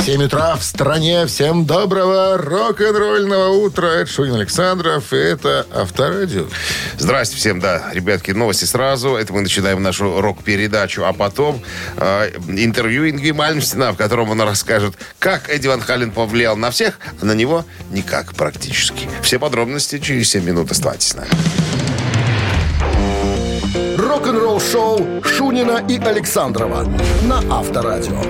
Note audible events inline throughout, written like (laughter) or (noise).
7 утра в стране. Всем доброго рок-н-ролльного утра. Это Шунин Александров, и это Авторадио. Здрасте всем, да, ребятки, новости сразу. Это мы начинаем нашу рок-передачу, а потом э, интервью Ингви Мальмстина, в котором он расскажет, как Эдди Ван Хален повлиял на всех, а на него никак практически. Все подробности через 7 минут. Оставайтесь с нами. Рок-н-ролл-шоу Шунина и Александрова на Авторадио.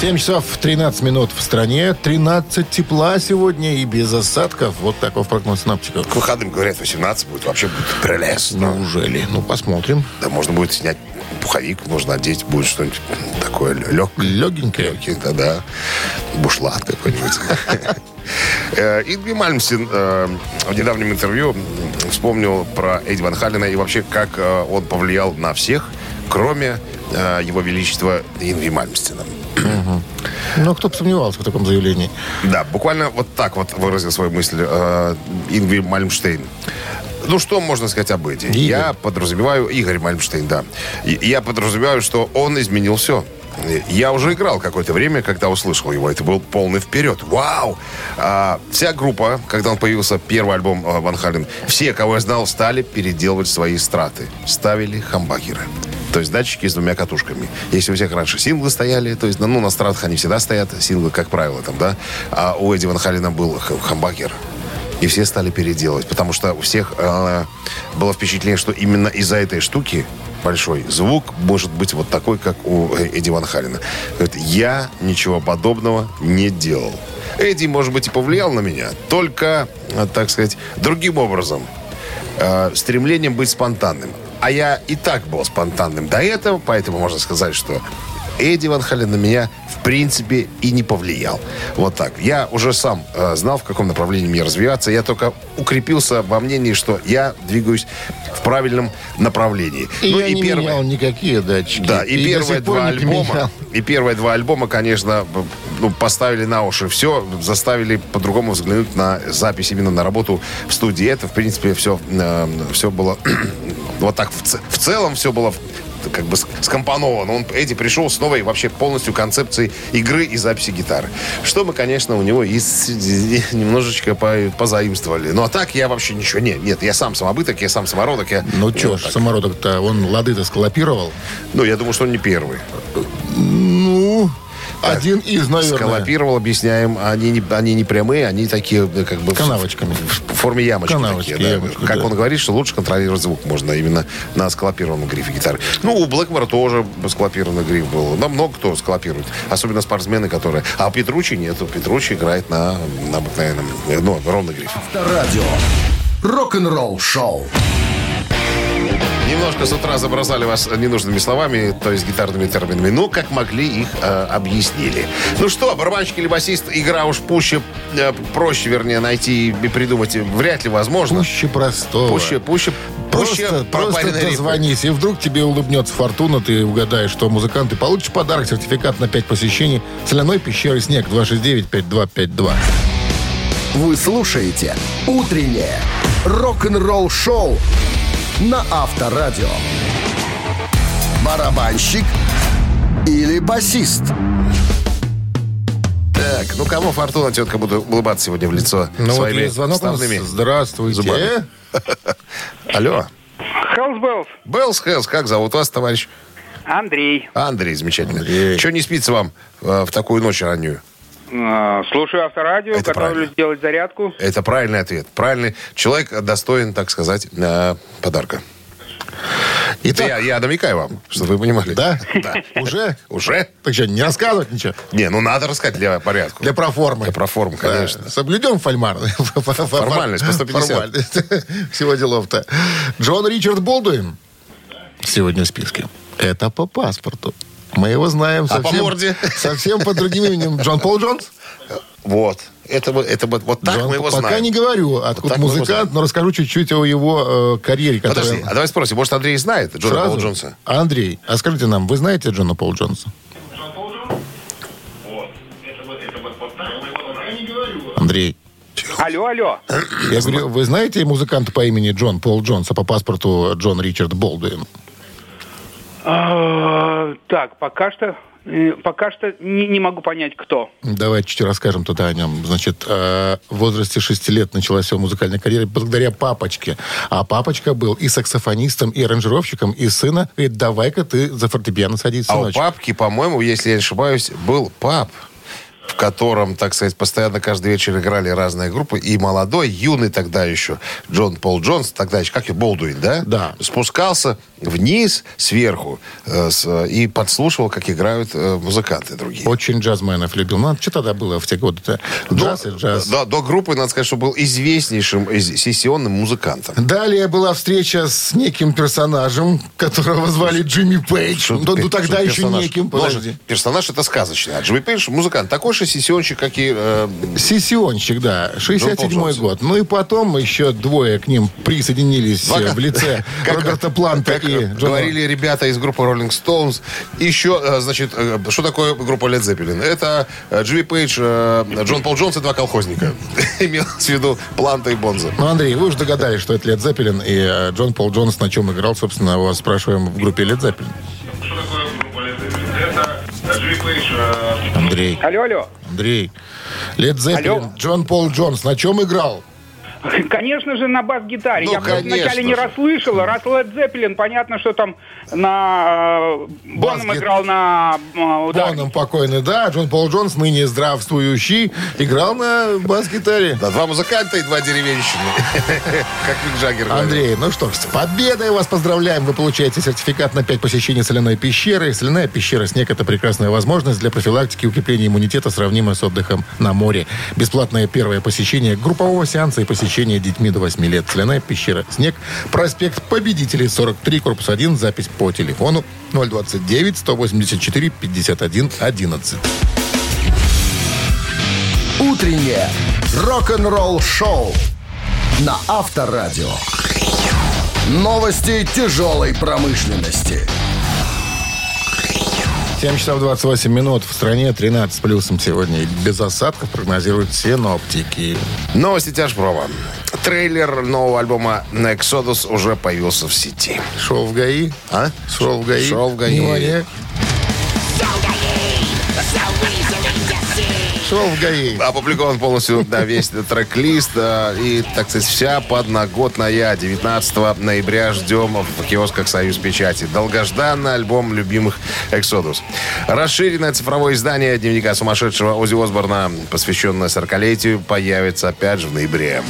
7 часов 13 минут в стране. 13 тепла сегодня и без осадков. Вот такой прогноз синаптиков. К выходным, говорят, 18 будет. Вообще будет прелестно. Неужели? Ну, посмотрим. Да, можно будет снять пуховик, можно одеть, будет что-нибудь такое легкое. Легенькое. Легкое, да. Бушлат какой-нибудь. (laughs) Э, Ингви Мальмсин э, в недавнем интервью вспомнил про Эдди Ван Халлена и вообще, как э, он повлиял на всех, кроме его величества Ингви Мальмстина. Ну, кто бы сомневался в таком заявлении. Да, буквально вот так вот выразил свою мысль э, Ингви Мальмштейн. Ну, что можно сказать об Эдди? Игорь. Я подразумеваю... Игорь Мальмштейн, да. Я подразумеваю, что он изменил все. Я уже играл какое-то время, когда услышал его. Это был полный вперед. Вау! А, вся группа, когда он появился, первый альбом э, Ван Хален, все, кого я знал, стали переделывать свои страты. Ставили хамбагеры. То есть датчики с двумя катушками. Если у всех раньше синглы стояли, то есть, ну, на стратах они всегда стоят, синглы, как правило, там, да. А у Эдди Ван Халена был х- хамбагер. И все стали переделывать, потому что у всех э, было впечатление, что именно из-за этой штуки большой звук может быть вот такой, как у э, Эдди Ван Халена. Говорит, я ничего подобного не делал. Эдди, может быть, и повлиял на меня, только, э, так сказать, другим образом. Э, стремлением быть спонтанным. А я и так был спонтанным до этого, поэтому можно сказать, что Эдди Ван Хален на меня, в принципе, и не повлиял. Вот так. Я уже сам э, знал, в каком направлении мне развиваться. Я только укрепился во мнении, что я двигаюсь в правильном направлении. И ну я не менял никакие датчики. да, и, до первые два альбома, и первые два альбома, конечно, ну, поставили на уши все, заставили по-другому взглянуть на запись, именно на работу в студии. Это, в принципе, все, все было (clears throat) вот так в, в целом все было как бы ск- скомпоновано. Он, Эдди пришел с новой вообще полностью концепцией игры и записи гитары. Что мы, конечно, у него и немножечко по- позаимствовали. Ну, а так я вообще ничего... Нет, нет, я сам самобыток, я сам самородок. Я, Ну, что ж, самородок-то, он лады-то сколопировал. Ну, я думаю, что он не первый. Ну, один из, наверное. Сколопировал, объясняем. Они не, они не прямые, они такие э, как бы... Канавочками. В, в форме ямочки Канавочки, такие, да. ямочки, Как да. он говорит, что лучше контролировать звук можно именно на сколопированном грифе гитары. Ну, у Блэкмора тоже сколопированный гриф был. Да, много кто сколопирует. Особенно спортсмены, которые... А Петручи нет. У Петручи играет на, на обыкновенном, э, ну, ровный гриф. Авторадио. Рок-н-ролл-шоу. Немножко с утра забросали вас ненужными словами, то есть гитарными терминами. Ну, как могли, их э, объяснили. Ну что, барабанщик или басист, игра уж пуще, э, проще, вернее, найти и придумать вряд ли возможно. Пуще простого. Пуще, пуще, пуще Просто, просто дозвонись, и вдруг тебе улыбнется фортуна, ты угадаешь, что музыкант, и получишь подарок, сертификат на 5 посещений соляной пещеры «Снег» 269-5252. Вы слушаете «Утреннее рок-н-ролл-шоу» на Авторадио. Барабанщик или басист? Так, ну кому фортуна, тетка, буду улыбаться сегодня в лицо Ну вот своими есть звонок вставными Здравствуйте. зубами. (laughs) Алло. Hells Bells. Bells Hells, как зовут вас, товарищ? Андрей. Андрей, замечательно. Андрей. Что не спится вам э, в такую ночь раннюю? А, Слушаю авторадио, Это готовлюсь сделать зарядку. Это правильный ответ. Правильный. Человек достоин, так сказать, э, подарка. Итак, я, я намекаю вам, чтобы вы понимали. да? Да. Уже? (laughs) Уже? Так что, не рассказывать ничего? Не, ну надо рассказать для порядка. Для проформы. Для проформы, конечно. Да. Соблюдем фольмар. (laughs) Формальность по 150. Формальность. (laughs) Всего делов-то. Джон Ричард Болдуин сегодня в списке. Это по паспорту. Мы его знаем А по совсем, морде? совсем под другим именем. Джон Пол Джонс? Вот. Это, вот- это вот, вот так Джон, мы его пока знаем. не говорю, откуда его музыкант, но расскажу чуть-чуть о его э, карьере. Подожди, которая- а давай спросим, может, Андрей знает Джона Сразу? Пола Джонса? Андрей, а скажите нам, вы знаете Джона Пол Джонса? Андрей, Алло, алло. Я говорю, вы знаете музыканта по имени Джон Пол Джонс, а по паспорту Джон Ричард Болдуин? А, Так, пока что, э, пока что не, не могу понять, кто. Давайте чуть расскажем тогда о нем. Значит, э, в возрасте 6 лет началась его музыкальная карьера благодаря папочке. А папочка был и саксофонистом, и аранжировщиком, и сына. Говорит, давай-ка ты за фортепиано садись, А у сыночек. папки, по-моему, если я не ошибаюсь, был пап в котором, так сказать, постоянно каждый вечер играли разные группы. И молодой, юный тогда еще Джон Пол Джонс, тогда еще, как и Болдуин, да? Да. Спускался вниз, сверху, э, с- и подслушивал, как играют э, музыканты другие. Очень джазменов любил. Ну, что тогда было в те годы-то? Джаз и джаз. Да, до группы, надо сказать, что был известнейшим из- сессионным музыкантом. Далее была встреча с неким персонажем, которого звали Джимми Пейдж. Ну, ну, тогда еще персонаж? неким, Ну, подожди. персонаж это сказочный. А Джимми Пейдж музыкант. Такой же сессионщик, как и... э, Сессионщик, да, 67-й Джон Пол год. Ну и потом еще двое к ним присоединились Вака- э, в лице (laughs) как- Роберта Планта как и Джона говорили ребята из группы Rolling Stones. Еще, э, значит, э, что такое группа Led Zeppelin? Это Джимми Пейдж, Джон Пол Джонс и два колхозника. (laughs) Имел в виду Планта и Бонза. Ну, Андрей, вы уже догадались, что это Лед Зеппелин, и Джон Пол Джонс на чем играл, собственно, вас спрашиваем в группе Лед Зеппелин. Андрей, Алло, алло. Андрей. Лед Зеппелин. Джон Пол Джонс на чем играл? (laughs) Конечно же, на бас-гитаре. Ну, Я просто вначале не расслышала. Раз Led Zeppelin, понятно, что там на... э, Боном играл на э, ударнике. Боном покойный, да. Джон Пол Джонс, ныне здравствующий, играл на бас-гитаре. Да, два музыканта и два деревенщины. (laughs) Как Мик Джаггер. Андрей, ну что ж, с победой вас поздравляем. Вы получаете сертификат на 5 посещений соляной пещеры. Соляная пещера «Снег» — это прекрасная возможность для профилактики и укрепления иммунитета, сравнимая с отдыхом на море. Бесплатное первое посещение группового сеанса и посещение детьми до 8 лет. Соляная пещера «Снег», проспект Победителей, 43, корпус 1, запись по телефону 029 184 51 11. Утреннее рок-н-ролл-шоу на Авторадио. Новости тяжелой промышленности. 7 часов 28 минут. В стране 13 с плюсом сегодня. Без осадков прогнозируют синоптики. Новости тяжпрома. Трейлер нового альбома Exodus уже появился в сети. Шел в ГАИ? А? Шел в ГАИ? Шел в ГАИ. Внимание. Шел в ГАИ. (laughs) Опубликован полностью да, весь этот трек-лист э, и, так сказать, вся подноготная. 19 ноября ждем в киосках «Союз Печати». Долгожданный альбом любимых «Эксодус». Расширенное цифровое издание дневника сумасшедшего Ози Осборна, посвященное 40-летию, появится опять же в ноябре.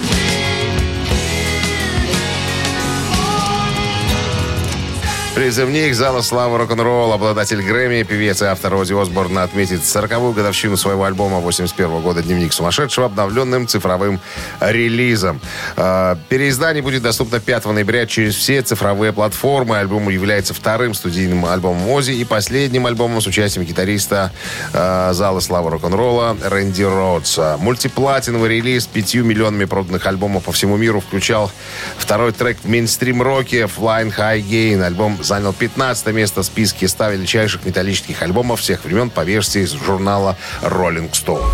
Призывник зала славы рок-н-ролл, обладатель Грэмми, певец и автор Ози Осборна отметит 40-ю годовщину своего альбома 81 года «Дневник сумасшедшего» обновленным цифровым релизом. Э, Переиздание будет доступно 5 ноября через все цифровые платформы. Альбом является вторым студийным альбомом Ози и последним альбомом с участием гитариста э, зала славы рок-н-ролла Рэнди Родса. Мультиплатиновый релиз с 5 миллионами проданных альбомов по всему миру включал второй трек в мейнстрим-роке «Flying High Gain». Альбом занял 15 место в списке 100 величайших металлических альбомов всех времен по версии из журнала Rolling Stone.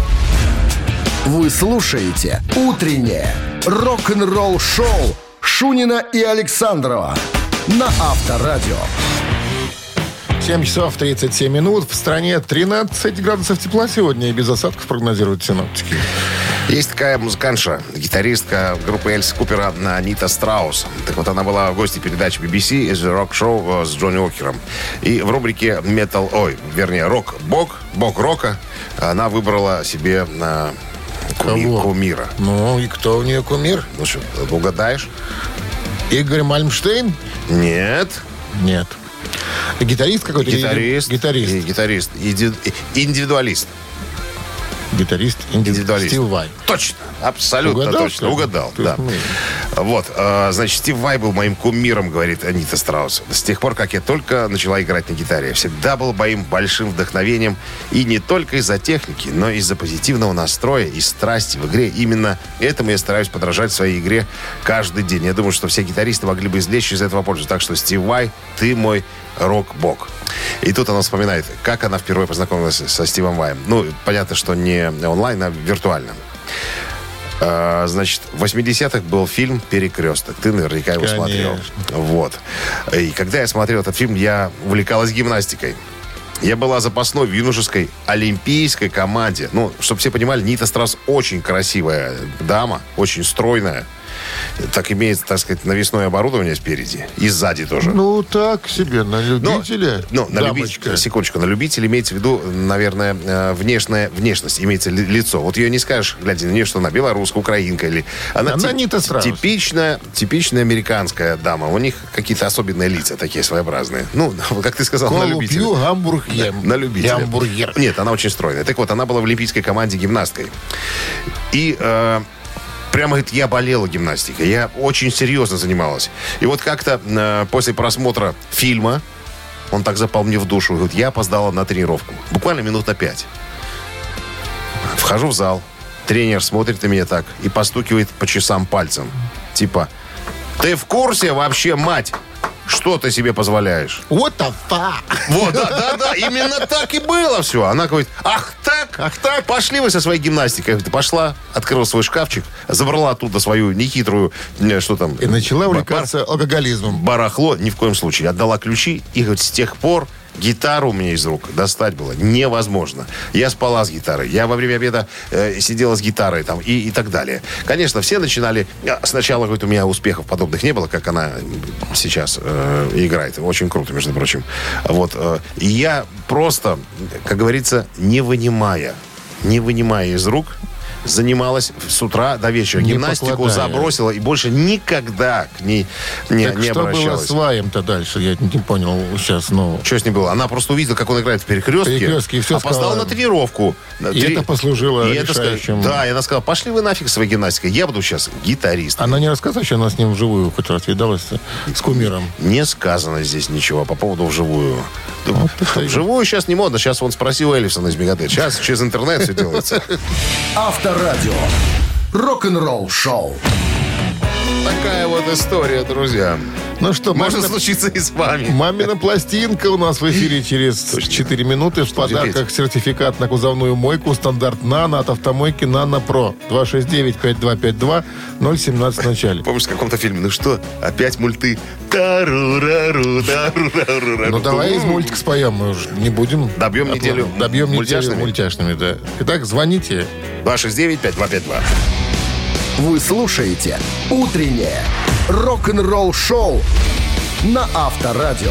Вы слушаете «Утреннее рок-н-ролл-шоу» Шунина и Александрова на Авторадио. 7 часов 37 минут. В стране 13 градусов тепла сегодня и без осадков прогнозируют синоптики. Есть такая музыкантша, гитаристка группы Эльс Купера Анита Страус. Так вот, она была в гости передачи BBC из рок-шоу с Джонни Окером. И в рубрике Metal, ой, вернее, рок-бог, бог рока, она выбрала себе на куми- Кого? кумира. Ну, и кто у нее кумир? Ну что, угадаешь? Игорь Мальмштейн? Нет. Нет. Гитарист какой-то? Гитарист. Гитарист. Гитарист. Иди- Индивидуалист. Гитарист. Индивидуалист. Стил Вай. Точно. Абсолютно Угадал, точно. Угадал, Ты да. Вот, э, значит, Стив Вай был моим кумиром, говорит Анита Страус. С тех пор, как я только начала играть на гитаре, я всегда был моим большим вдохновением. И не только из-за техники, но и из-за позитивного настроя и страсти в игре. Именно этому я стараюсь подражать в своей игре каждый день. Я думаю, что все гитаристы могли бы извлечь из этого пользу. Так что, Стив Вай, ты мой рок-бог. И тут она вспоминает, как она впервые познакомилась со Стивом Ваем. Ну, понятно, что не онлайн, а виртуально. А, значит, в 80-х был фильм «Перекресток». Ты наверняка его Конечно. смотрел. Вот. И когда я смотрел этот фильм, я увлекалась гимнастикой. Я была запасной в юношеской олимпийской команде. Ну, чтобы все понимали, Нита Страс очень красивая дама, очень стройная. Так имеет, так сказать, навесное оборудование спереди и сзади тоже. Ну, так себе, на Но- любителя. Ну, на любителя, секундочку, на любителя имеется в виду, наверное, э, внешняя внешность, имеется ли- лицо. Вот ее не скажешь, глядя на нее, что она белорусская, украинка или... Она Нита Страус. Типичная, типичная американская дама. У них какие-то особенные лица такие своеобразные. Ну, (laughs) как ты сказал, на Колу любителя. пью, гамбург ем. На любителя. Гамбургер. Нет, она очень стройная. Так вот, она была в олимпийской команде гимнасткой. И э, прямо, говорит, я болела гимнастикой. Я очень серьезно занималась. И вот как-то э, после просмотра фильма, он так запал мне в душу, говорит, я опоздала на тренировку. Буквально минут на пять. Вхожу в зал. Тренер смотрит на меня так и постукивает по часам пальцем. Типа, ты в курсе вообще, мать? Что ты себе позволяешь? What the fuck? Вот, да, да, да, именно так и было все. Она говорит, ах так, ах так, пошли вы со своей гимнастикой. Говорю, Пошла, открыла свой шкафчик, забрала оттуда свою нехитрую, э, что там, И начала бар- увлекаться алкоголизмом. барахло, ни в коем случае. Отдала ключи, и говорит, с тех пор гитару меня из рук достать было невозможно. Я спала с гитарой, я во время обеда э, сидела с гитарой там и, и так далее. Конечно, все начинали... э, Сначала, говорит, у меня успехов подобных не было, как она сейчас э, играет. Очень круто, между прочим. Вот. э, и я просто, как говорится, не вынимая, не вынимая из рук, занималась с утра до вечера. Не Гимнастику покладая. забросила и больше никогда к ней не, так не что было обращалась. с Ваем-то дальше? Я не понял сейчас, ну... Что с ней было? Она просто увидела, как он играет в перекрестке. Перекрестке, и всё опоздала сказала. на тренировку. И это послужило И это решающим. Да, и она сказала, пошли вы нафиг своей гимнастикой. Я буду сейчас гитарист. Она не рассказала, что она с ним вживую хоть раз видалась с кумиром. Не сказано здесь ничего по поводу вживую. Вот и- Вживую сейчас не модно. Сейчас он спросил Эллифсона из Мегадет. Сейчас через интернет все делается. Авторадио. Рок-н-ролл шоу. Такая вот история, друзья. Ну что, Может мамина, случиться и с вами. мамина пластинка у нас в эфире через 4 минуты. В подарках сертификат на кузовную мойку стандарт «Нано» от автомойки «Нано Про». 269-5252, 017 в начале. Помнишь, в каком-то фильме? Ну что, опять мульты? Тару-рару, тару-рару-рару. Ну давай из мультика споем, мы уже не будем. Добьем Отла- неделю Добьем неделю мультяшными? мультяшными, да. Итак, звоните. 269-5252. Вы слушаете «Утреннее рок-н-ролл-шоу» на Авторадио.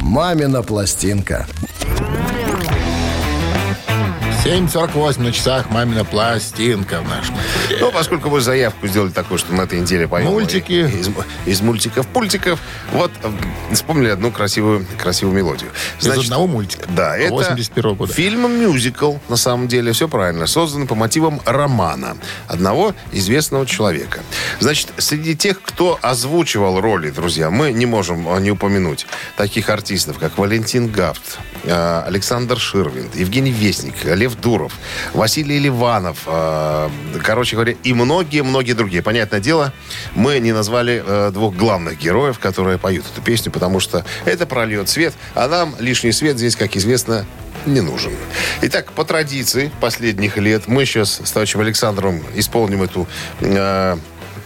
«Мамина пластинка». 7.48 на часах «Мамина пластинка» в нашем эфире. Ну, поскольку вы заявку сделали такую, что на этой неделе поем. Мультики. Из, из мультиков, пультиков. Вот э, вспомнили одну красивую, красивую мелодию. Из одного мультика. Да, это 81 года. фильм-мюзикл, на самом деле, все правильно, созданный по мотивам романа одного известного человека. Значит, среди тех, кто озвучивал роли, друзья, мы не можем э, не упомянуть таких артистов, как Валентин Гафт, э, Александр Ширвинд, Евгений Вестник, Лев Дуров, Василий Ливанов, короче говоря, и многие-многие другие. Понятное дело, мы не назвали э, двух главных героев, которые поют эту песню, потому что это прольет свет, а нам лишний свет здесь, как известно, не нужен. Итак, по традиции последних лет мы сейчас с товарищем Александром исполним эту э,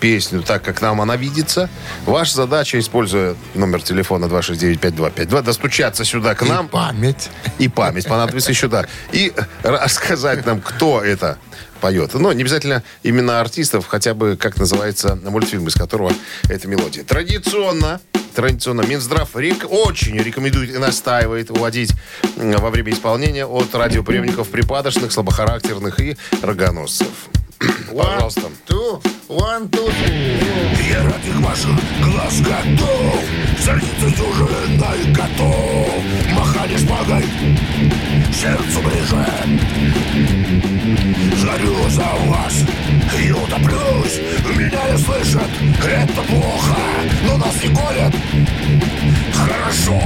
песню так, как нам она видится. Ваша задача, используя номер телефона 269-5252, достучаться сюда к нам. И память. И память понадобится еще, да. И рассказать нам, кто это поет. Но не обязательно именно артистов, хотя бы, как называется мультфильм, из которого эта мелодия. Традиционно, традиционно Минздрав рек, очень рекомендует и настаивает уводить во время исполнения от радиоприемников припадочных, слабохарактерных и рогоносцев. Пожалуйста. Two, one, two, three. Я ради ваших глаз готов. Садиться дюжиной готов. Махали шпагой Сердцу ближе. Жарю за вас И утоплюсь. Меня не слышат Это плохо. Но нас не колят. Хорошо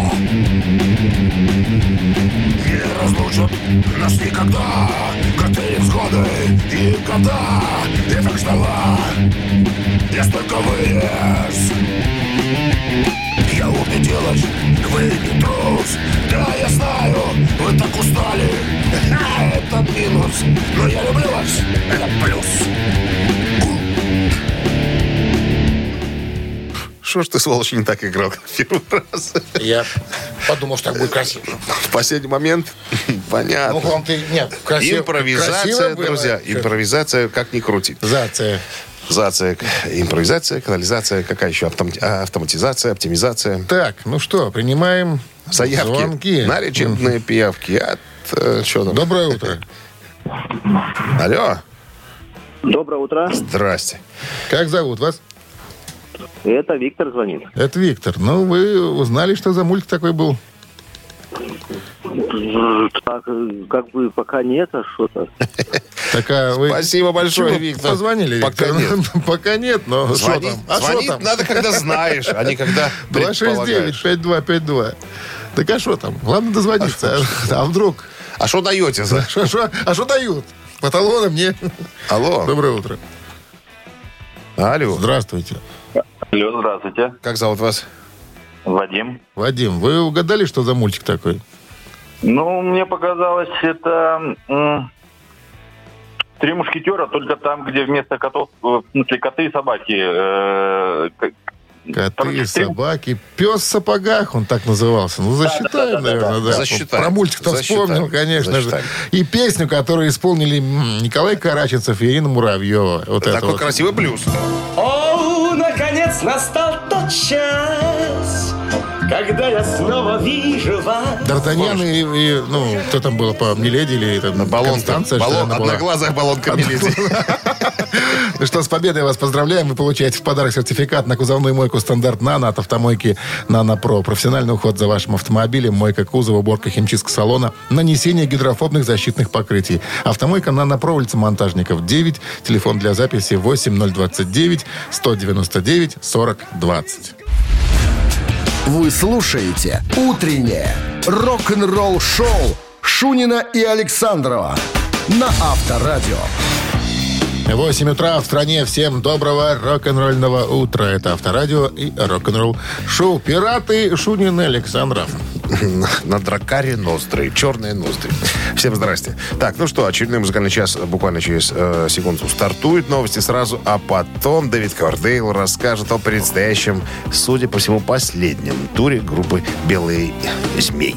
Разлучат нас никогда Коты взгоды и года Я так ждала я столько вырос Я убедилась, вы не трус. Да, я знаю, вы так устали. (laughs) А, Это минус, но я люблю вас Это плюс что ж ты, сволочь, не так играл, как в первый раз? Я подумал, что так будет красиво. В последний момент, (laughs) понятно. Ну, вам ты... Нет, красиво. Импровизация, красиво было. друзья, Чё? импровизация, как ни крути. Зация. Зация, импровизация, канализация, какая еще? А, Автоматизация, оптимизация. Так, ну что, принимаем Заявки звонки. на лечебные пиявки от... э, что там? Доброе утро. Алло, Доброе утро. здрасте. Как зовут вас? Это Виктор звонит. Это Виктор. Ну, вы узнали, что за мультик такой был? Так, как бы пока нет, а что-то. (laughs) Так, а вы... Спасибо большое, Виктор. Позвонили, Пока Виктор? нет. (laughs) Пока нет, но что Звонить, там? А звонить там? надо, когда знаешь, а не когда (laughs) предполагаешь. 269-5252. Так а что там? Главное дозвониться. А, а вдруг? А что даете за... А что дают? По талонам мне. Алло, Доброе утро. алло. Здравствуйте. Алло, здравствуйте. Как зовут вас? Вадим. Вадим, вы угадали, что за мультик такой? Ну, мне показалось, это м, три мушкетера, только там, где вместо котов, э, в смысле, коты и собаки. э, к- Коты, Короче, три- собаки, пес в сапогах, он так назывался. Ну, засчитаем, наверное, да. Засчитаем. Про мультик-то Засчитаем. вспомнил, конечно же. Засчитаем. И песню, которую исполнили м, Николай Караченцев и Ирина Муравьева. Вот это Такой вот. красивый плюс. Наконец настал тот час, когда я снова вижу вас. Д'Артаньян и, и, ну, кто там было по Миледи или там. Констанция, что Баллон, она была? одноглазая баллонка Миледи. (laughs) Ну что, с победой вас поздравляем. Вы получаете в подарок сертификат на кузовную мойку «Стандарт Нано» от автомойки «Нано Про». Профессиональный уход за вашим автомобилем, мойка кузова, уборка химчистка салона, нанесение гидрофобных защитных покрытий. Автомойка «Нано Про», улица Монтажников, 9. Телефон для записи 8029 199 40 20. Вы слушаете «Утреннее рок-н-ролл-шоу» Шунина и Александрова на Авторадио. 8 утра в стране. Всем доброго рок-н-ролльного утра. Это Авторадио и рок-н-ролл шоу «Пираты» Шунин Александров. (laughs) На дракаре ноздри, черные ноздри. Всем здрасте. Так, ну что, очередной музыкальный час буквально через э, секунду стартует. Новости сразу, а потом Дэвид Квардейл расскажет о предстоящем, судя по всему, последнем туре группы «Белые змей».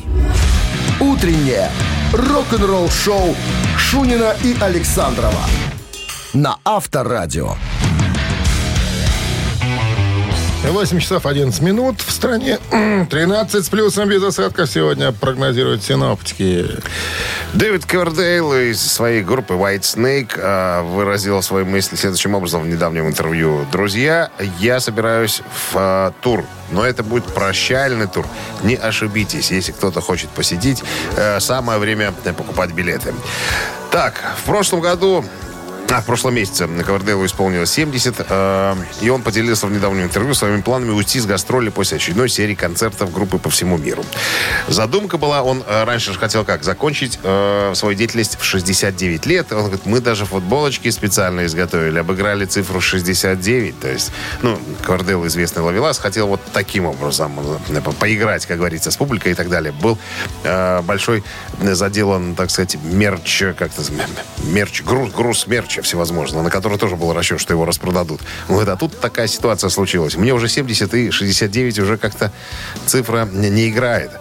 Утреннее рок-н-ролл-шоу Шунина и Александрова на Авторадио. 8 часов 11 минут. В стране 13 с плюсом без осадков сегодня прогнозируют синоптики. Дэвид Квердейл из своей группы White Snake э, выразил свои мысли следующим образом в недавнем интервью. Друзья, я собираюсь в э, тур, но это будет прощальный тур. Не ошибитесь, если кто-то хочет посетить, э, самое время покупать билеты. Так, в прошлом году а, в прошлом месяце Кавердейлу исполнилось 70, э, и он поделился в недавнем интервью своими планами уйти с гастроли после очередной серии концертов группы по всему миру. Задумка была, он э, раньше же хотел как? Закончить э, свою деятельность в 69 лет. Он говорит, мы даже футболочки специально изготовили, обыграли цифру 69. То есть, ну, Кавердейл, известный ловелас, хотел вот таким образом э, по- поиграть, как говорится, с публикой и так далее. Был э, большой заделан, так сказать, мерч, как-то, мерч, груз, груз мерча всевозможного, на который тоже был расчет, что его распродадут. Он говорит, а тут такая ситуация случилась. Мне уже 70 и 69 уже как-то цифра не, играет.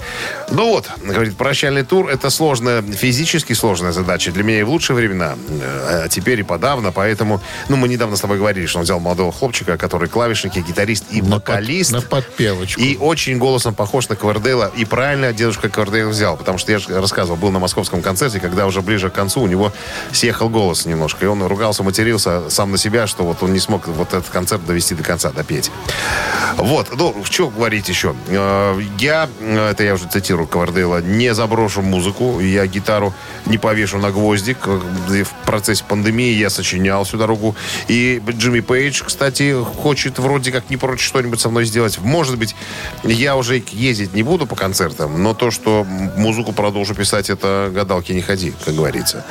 Ну вот, говорит, прощальный тур это сложная, физически сложная задача. Для меня и в лучшие времена, э, а теперь и подавно, поэтому, ну, мы недавно с тобой говорили, что он взял молодого хлопчика, который клавишник, и гитарист, и На под- вокалист. на подпевочку. И очень голосом похож на Квардейла. И правильно дедушка Квардейл взял. Потому что я же рассказывал, был на московском концерте, когда уже ближе к концу у него съехал голос немножко. И он ругался, матерился сам на себя, что вот он не смог вот этот концерт довести до конца, допеть. Вот. Ну, что говорить еще? Э, Я, э, это я уже цитирую Квардейла, не заброшу музыку. Я гитару не повешу на гвоздик. Э, В процессе пандемии я сочинял всю дорогу. И Джимми Пейдж, кстати, хочет вроде как не прочь что-нибудь со мной сделать. Может быть, я уже ездить не буду по концертам, но то, что музыку продолжу писать, это гадалки не ходи, как говорится.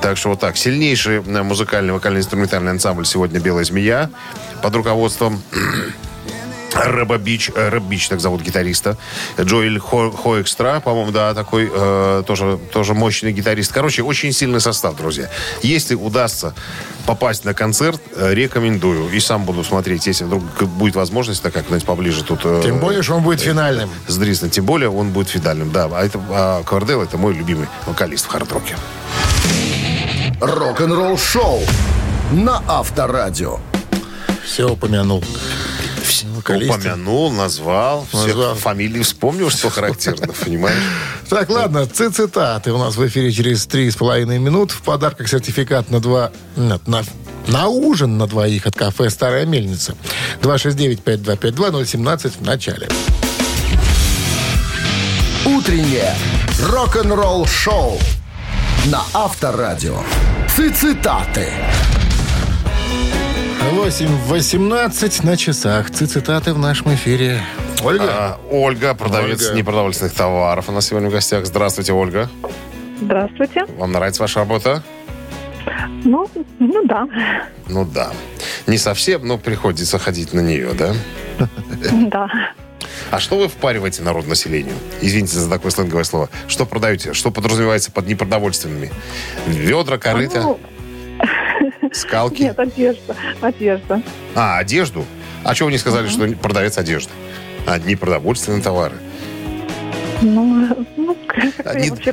Так что вот так. Сильнейший э, музыкальный, вокально-инструментальный ансамбль сегодня «Белая змея» под руководством (clears throat) Рэба Бич, э, Рэб Бич, так зовут гитариста. Джоэль Хо, Хоэкстра, по-моему, да, такой э, тоже, тоже мощный гитарист. Короче, очень сильный состав, друзья. Если удастся попасть на концерт, э, рекомендую. И сам буду смотреть, если вдруг будет возможность, так как поближе тут... э, Тем более, что он будет финальным. с Дрисном. Тем более он будет фидальным, да. А, это, а Квардел это мой любимый вокалист в хард-роке. Рок-н-ролл шоу на Авторадио. Все упомянул. Вокалиста. Упомянул, назвал, Назвал. все фамилии вспомнил, что характерно, (laughs) понимаешь? Так, ладно, ци- цитаты у нас в эфире через три с половиной минут. В подарках сертификат на два... нет, на, на ужин на двоих от кафе «Старая мельница». 269-5252-017 в начале. Утреннее рок-н-ролл шоу на Авторадио. Цитаты. 8.18 на часах. Ци- Цитаты в нашем эфире. Ольга? А, Ольга, продавец Ольга. непродовольственных товаров. У нас сегодня в гостях. Здравствуйте, Ольга. Здравствуйте. Вам нравится ваша работа? Ну, ну да. Ну да. Не совсем, но приходится ходить на нее, да? (laughs) Да. А что вы впариваете народ населению? Извините за такое сленговое слово. Что продаете? Что подразумевается под непродовольственными? Ведра, корыта, Ну, скалки? нет, одежда. Одежда. А, одежду? А чего вы не сказали, что продавец одежды? А, непродовольственные товары. Ну, ну Они- что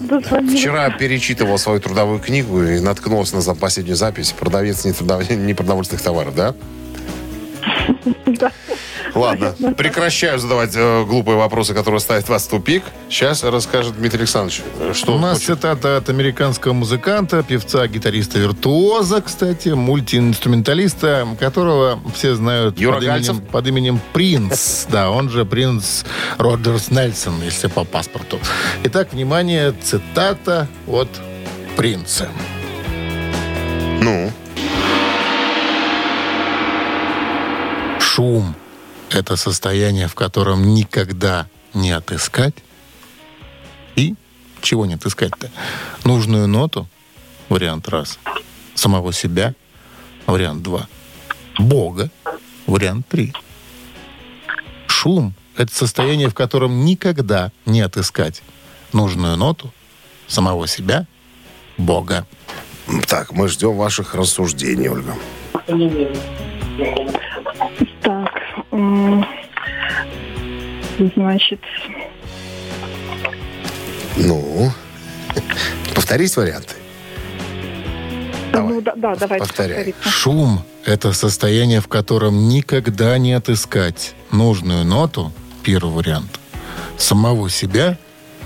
дозвонилась. Вчера перечитывал свою трудовую книгу и наткнулся на последнюю запись. Продавец нетрудов- непродовольственных товаров, да? (laughs) Да. Ладно, прекращаю задавать э, глупые вопросы, которые ставят вас в тупик. Сейчас расскажет Дмитрий Александрович, что У нас хочет. цитата от американского музыканта, певца, гитариста-виртуоза, кстати, мультиинструменталиста, которого все знают Юра под именем, под именем Принц. Да, он же принц Роджерс Нельсон, если по паспорту. Итак, внимание, цитата от принца. Ну, Шум – это состояние, в котором никогда не отыскать. И чего не отыскать-то? Нужную ноту – вариант раз. Самого себя – вариант два. Бога – вариант три. Шум – это состояние, в котором никогда не отыскать нужную ноту самого себя – Бога. так, мы ждем ваших рассуждений, Ольга. Значит, Ну, повторить варианты? Давай. ну да, да, давайте Повторяй. Шум – это состояние, в котором никогда не отыскать нужную ноту, первый вариант, самого себя,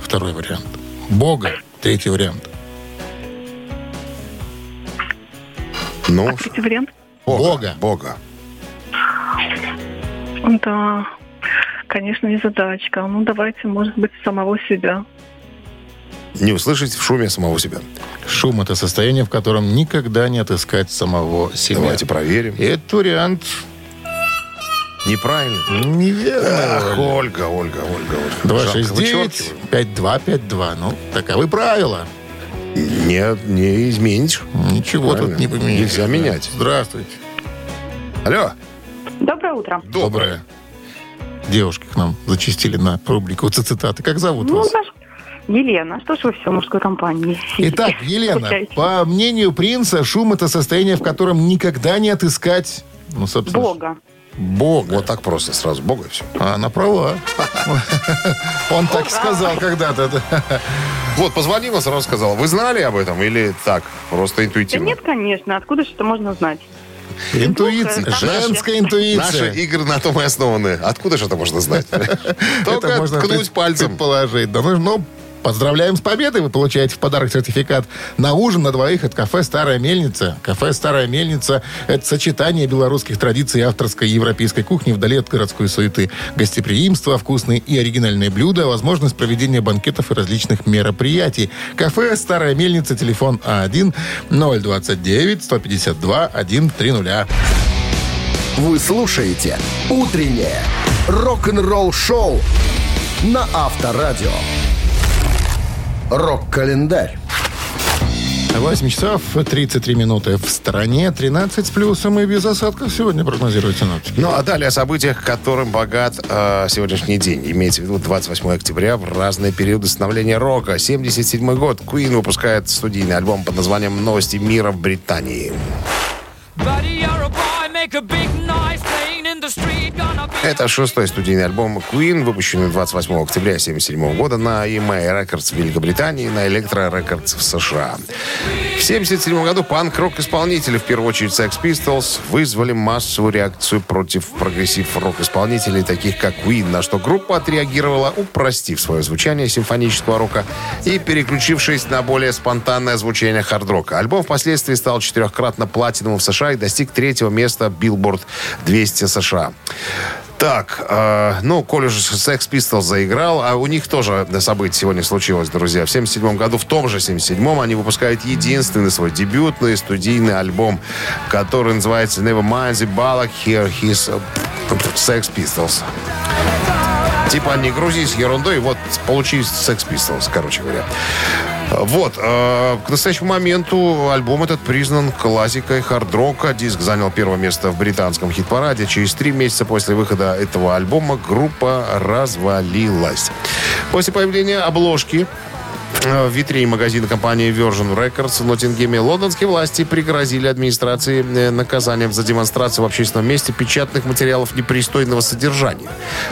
второй вариант, Бога, третий вариант. Ну, А третий вариант? Бога. Бога. Да, конечно, не задачка. Ну, давайте, может быть, самого себя. Не услышать в шуме самого себя. Шум – это состояние, в котором никогда не отыскать самого себя. Давайте проверим. И этот вариант Неправильно. неверный. Ах, Ольга, Ольга, Ольга, Ольга. Жалко, 269 5252. Ну, таковы правила. Не, не изменишь. Ничего тут Правильно. не поменяешь. Нельзя менять. Здравствуйте. Алло. Доброе утро. Доброе. Девушки к нам зачистили на рубрику цитаты. Как зовут Ну, вас? наш... Елена, что ж вы все в мужской компании? Итак, (laughs) Елена, по мнению принца, шум это состояние, в котором никогда не отыскать, ну, собственно, Бога. Бога. Вот так просто, сразу Бога и все. А она права. (laughs) Он так сказал когда-то. да. Вот, позвонила, сразу сказала. Вы знали об этом или так? Просто Да интуитивно? нет, конечно. Откуда же это можно знать? Интуиция, женская Наши интуиция. игры на том и основаны. Откуда же это можно знать? (laughs) Только можно ткнуть пальцем. предположить. Да, ну, ну, поздравляем с победой. Вы получаете в подарок сертификат на ужин на двоих от кафе «Старая мельница». Кафе «Старая мельница» — это сочетание белорусских традиций и авторской европейской кухни вдали от городской суеты. Гостеприимство, вкусные и оригинальные блюда, возможность проведения банкетов и различных мероприятий. Кафе «Старая мельница», телефон А А1-029-152-130. Вы слушаете «Утреннее рок-н-ролл-шоу» на Авторадио. Рок-календарь. 8 часов 33 минуты в стране, 13 с плюсом и без осадков сегодня прогнозируют синоптики. Ну, а далее о событиях, которым богат э, сегодняшний день. Имеется в виду 28 октября в разные периоды становления рока. 77 год. Queen выпускает студийный альбом под названием «Новости мира в Британии». Это шестой студийный альбом Queen, выпущенный 28 октября 1977 года на EMI Records в Великобритании и на Electro Records в США. В 1977 году панк-рок-исполнители, в первую очередь Sex Pistols, вызвали массовую реакцию против прогрессив-рок-исполнителей, таких как Queen, на что группа отреагировала, упростив свое звучание симфонического рока и переключившись на более спонтанное звучание хард-рока. Альбом впоследствии стал четырехкратно платиновым в США и достиг третьего места Billboard 200 США. Так, э, ну, коль уж Sex Pistols заиграл, а у них тоже событие сегодня случилось, друзья. В 77 году, в том же 77-м, они выпускают единственный свой дебютный студийный альбом, который называется Never Mind the Ballad, Here His Sex Pistols. Типа не грузись ерундой, вот получи Sex Pistols, короче говоря. Вот. Э, к настоящему моменту альбом этот признан классикой хард-рока. Диск занял первое место в британском хит-параде. Через три месяца после выхода этого альбома группа развалилась. После появления обложки в витрине магазина компании Virgin Records в Ноттингеме лондонские власти пригрозили администрации э, наказанием за демонстрацию в общественном месте печатных материалов непристойного содержания.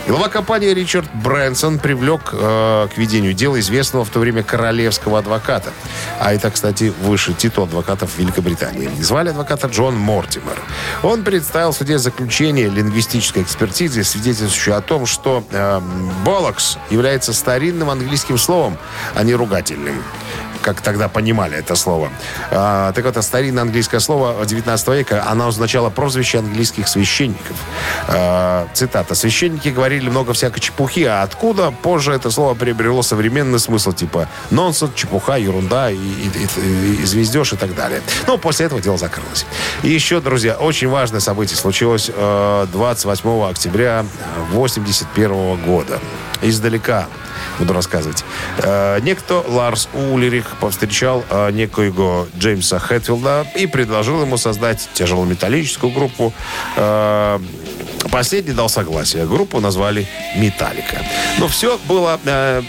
Глава компании Ричард Брэнсон привлек э, к ведению дела известного в то время королевского адвоката. А это, кстати, выше титул адвокатов Великобритании. Звали адвоката Джон Мортимер. Он представил в суде заключение лингвистической экспертизы, свидетельствующее о том, что э, «болокс» является старинным английским словом, а не ругательным как тогда понимали это слово. А, так это старинное английское слово 19 века, оно означало прозвище английских священников. А, цитата. «Священники говорили много всякой чепухи, а откуда позже это слово приобрело современный смысл, типа нонсенс, чепуха, ерунда, и, и, и, и звездеж и так далее». Ну, после этого дело закрылось. И еще, друзья, очень важное событие случилось э, 28 октября 81 года. Издалека буду рассказывать. Э, некто Ларс Улерих повстречал э, некоего Джеймса Хэтфилда и предложил ему создать тяжелометаллическую группу. Э, Последний дал согласие. Группу назвали «Металлика». Но все было э,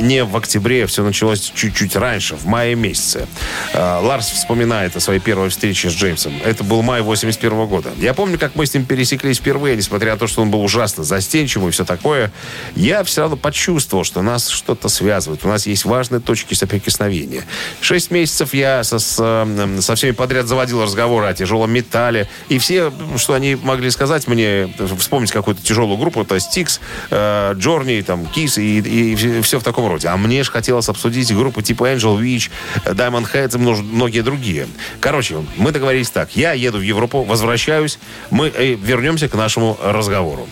не в октябре, все началось чуть-чуть раньше, в мае месяце. Э, Ларс вспоминает о своей первой встрече с Джеймсом. Это был май 81 года. Я помню, как мы с ним пересеклись впервые, несмотря на то, что он был ужасно застенчивый и все такое. Я все равно почувствовал, что нас что-то связывает. У нас есть важные точки соприкосновения. Шесть месяцев я со, с, э, со всеми подряд заводил разговоры о тяжелом металле. И все, что они могли сказать мне, вспомнить какую-то тяжелую группу, это Стикс, э, Джорни, там, Кис и, и все в таком роде. А мне же хотелось обсудить группы типа Angel Witch, Diamond Heads и многие другие. Короче, мы договорились так. Я еду в Европу, возвращаюсь, мы э, вернемся к нашему разговору.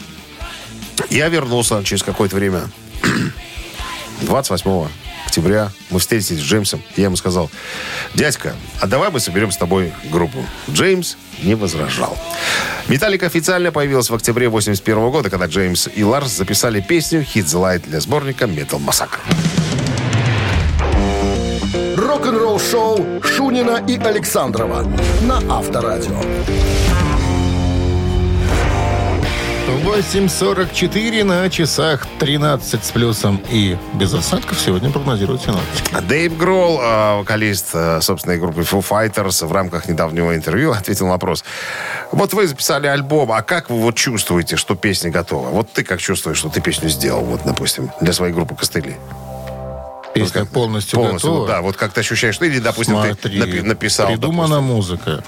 Я вернулся через какое-то время. (clears throat) 28 октября мы встретились с Джеймсом, и я ему сказал, дядька, а давай мы соберем с тобой группу. Джеймс не возражал. Металлика официально появилась в октябре 81 года, когда Джеймс и Ларс записали песню «Hit the Light» для сборника Metal Massacre. Рок-н-ролл шоу Шунина и Александрова на Авторадио. 8.44 на часах 13 с плюсом и без осадков сегодня прогнозируют синоптики. Дэйв Гролл, э, вокалист э, собственной группы Foo Fighters, в рамках недавнего интервью (laughs) ответил на вопрос. Вот вы записали альбом, а как вы вот чувствуете, что песня готова? Вот ты как чувствуешь, что ты песню сделал, вот, допустим, для своей группы «Костыли»? Песня Вот как- полностью, полностью, готова. Да, вот как ты ощущаешь, ты или, допустим, Смотри, ты напи- написал. придумана допустим. музыка,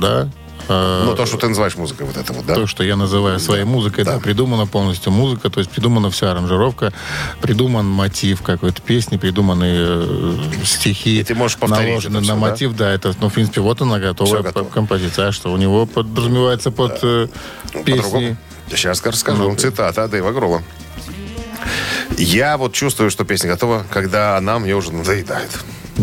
да. Э, Ну, то, что ты называешь музыкой, вот это вот, да? То, что я называю своей музыкой, да. придумана полностью музыка, то есть придумана вся аранжировка, придуман мотив какой-то песни, придуманы э, стихи, И ты можешь повторить наложены на да? мотив, да? это, ну, в принципе, вот она готовая готово. композиция, а что у него подразумевается под э, песни. По-другому. Сейчас расскажу. Ну-ка. Цитата Дэйва Грола. Я вот чувствую, что песня готова, когда она мне уже надоедает.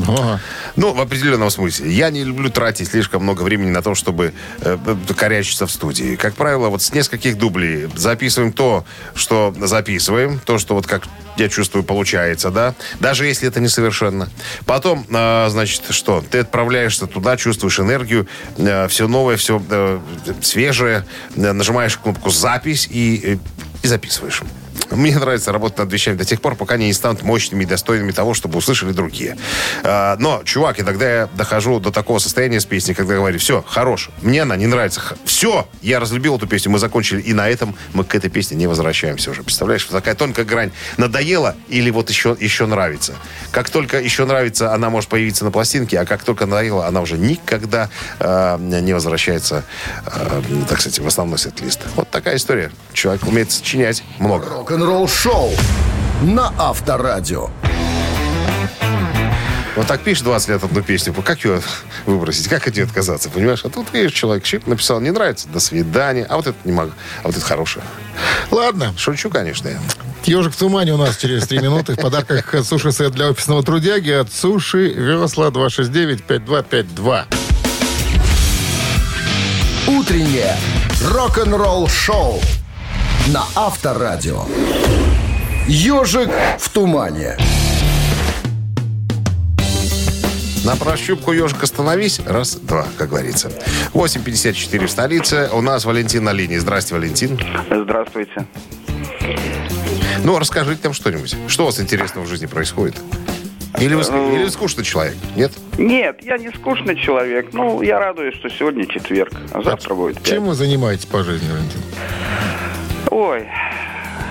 Ага. Ну, в определенном смысле. Я не люблю тратить слишком много времени на то, чтобы э, корячиться в студии. Как правило, вот с нескольких дублей записываем то, что записываем, то, что вот как я чувствую, получается, да, даже если это несовершенно. Потом, э, значит, что? Ты отправляешься туда, чувствуешь энергию, э, все новое, все э, свежее, э, нажимаешь кнопку «Запись» и, э, и записываешь. Мне нравится работать над вещами до тех пор, пока они не станут мощными и достойными того, чтобы услышали другие. А, Но, чувак, иногда я дохожу до такого состояния с песней, когда говорю, все, хорош, мне она не нравится. Все, я разлюбил эту песню, мы закончили, и на этом мы к этой песне не возвращаемся уже. Представляешь, такая тонкая грань. Надоело или вот еще, еще нравится. Как только еще нравится, она может появиться на пластинке, а как только надоело, она уже никогда э, не возвращается, э, так сказать, в основной сет-лист. Вот такая история. Человек умеет сочинять много. Рок-н-ролл шоу на Авторадио. Вот так пишешь 20 лет одну песню, как ее выбросить, как от нее отказаться, понимаешь? А тут, видишь, человек щип написал, не нравится, до свидания, а вот это не могу, а вот это хорошее. Ладно, Шучу, конечно, я. Ежик в тумане у нас через три минуты. В подарках суши-сет для офисного трудяги от Суши Весла 269-5252. Утреннее рок-н-ролл шоу на Авторадио. Ежик в тумане. На прощупку ежик остановись. Раз, два, как говорится. 8.54 в столице. У нас Валентин на линии. Здрасте, Валентин. Здравствуйте. Ну, расскажите нам что-нибудь. Что у вас интересного в жизни происходит? Или вы, или вы скучный человек? Нет? Нет, я не скучный человек. Ну, я радуюсь, что сегодня четверг, а завтра будет Чем пятница. вы занимаетесь по жизни, Валентин? Ой,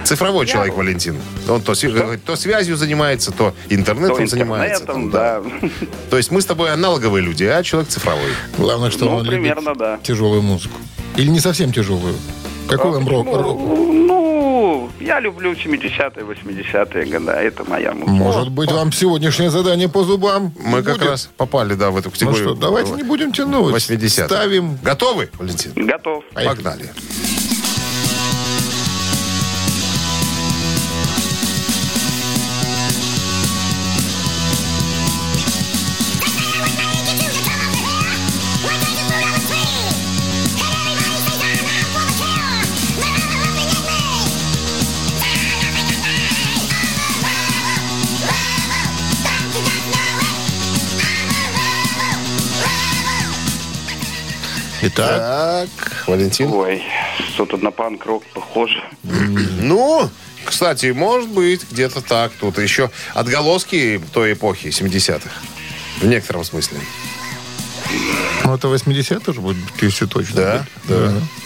Цифровой человек Валентин. Он то, то связью занимается, то интернетом то занимается. интернетом, там, да. То есть мы с тобой аналоговые люди, а человек цифровой. Главное, что Ну, он примерно, любит да. тяжелую музыку. Или не совсем тяжелую. Какой вам рок? рок? Ну, я люблю 70-е, 80-е годы. Это моя музыка. Может быть, вам сегодняшнее задание по зубам Мы как будет? раз попали, да, в эту Ну категорию. что, давайте не будем тянуть. 80 Ставим. Готовы, Валентин? Готов. Поехали. Погнали. Итак, Так, Валентин. Ой, что тут на панк-рок похоже. Ну, кстати, может быть, где-то так. Тут еще отголоски той эпохи, 70-х. В некотором смысле. ну это 80 уже будет, если точно. Да, будет. да. К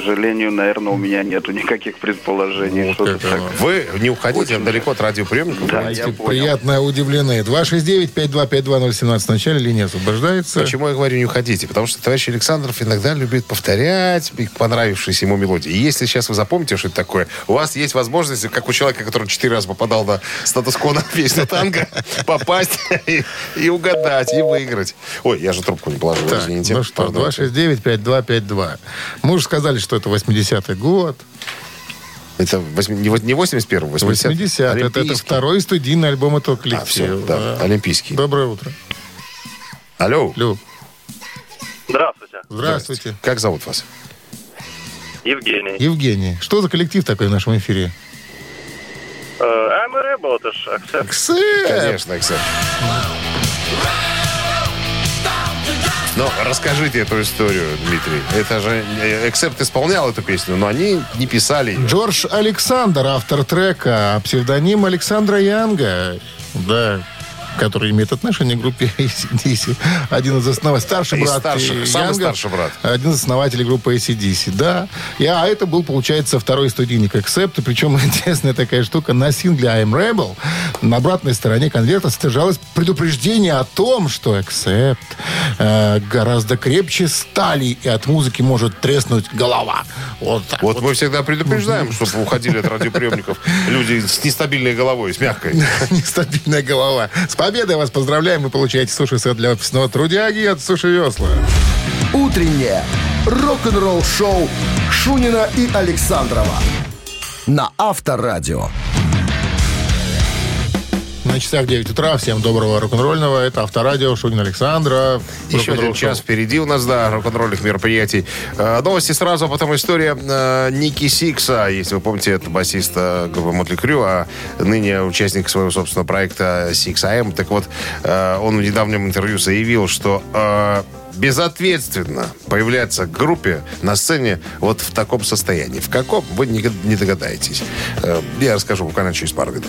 сожалению, наверное, у меня нету никаких предположений. Вот это. Вы не уходите далеко от радиоприемника. Да, я понял. приятно удивлены. 269-5252017 в начале линия освобождается. Почему я говорю не уходите? Потому что товарищ Александров иногда любит повторять понравившиеся ему мелодии. И если сейчас вы запомните, что это такое, у вас есть возможность, как у человека, который четыре раза попадал на статус-кво на песню танго, (laughs) попасть и, и угадать, и выиграть. Ой, я же трубку не положил, Так, извините. ну что, Пардон. 269-5252. Мы уже сказали, что это 80-й год. Это восьми- не во- не 81 80 80 это, это второй студийный альбом этого А, все, коллектива. да, олимпийский. Доброе утро. Алло. Люб, Здравствуйте. здравствуйте. Как зовут вас? Евгений. Евгений, что за коллектив такой в нашем эфире? I'm a rebel, это ж акцент. Ксэп. Конечно, Эксеп. Но расскажите эту историю, Дмитрий. Это же э, Эксепт исполнял эту песню, но они не писали ее. Джордж Александр, автор трека, а псевдоним Александра Янга. Да, который имеет отношение к группе (laughs) ACDC. Один из основателей, старший брат старших, самый Янга, старший брат. Один из основателей группы ACDC, да. И, а это был, получается, второй студийник Accept. И Причем (laughs) интересная такая штука. На сингле I'm Rebel на обратной стороне конверта содержалось предупреждение о том, что Accept э, гораздо крепче стали, и от музыки может треснуть голова. Вот так Вот мы всегда предупреждаем, чтобы уходили от радиоприемников люди с нестабильной головой, с мягкой. (laughs) Нестабильная голова. Победой вас поздравляем. Вы получаете суши-сет для офисного трудяги от Суши Весла. Утреннее рок-н-ролл-шоу Шунина и Александрова на Авторадио. На часах 9 утра. Всем доброго рок-н-ролльного. Это Авторадио, Шунин Александра. Еще один час впереди у нас, да, рок-н-ролльных мероприятий. Э, новости сразу, а потом история э, Ники Сикса. Если вы помните, это басист группы Мотли Крю, а ныне участник своего собственного проекта Six AM. Так вот, э, он в недавнем интервью заявил, что безответственно появляться к группе на сцене вот в таком состоянии. В каком, вы не, не догадаетесь. Я расскажу буквально через пару минут.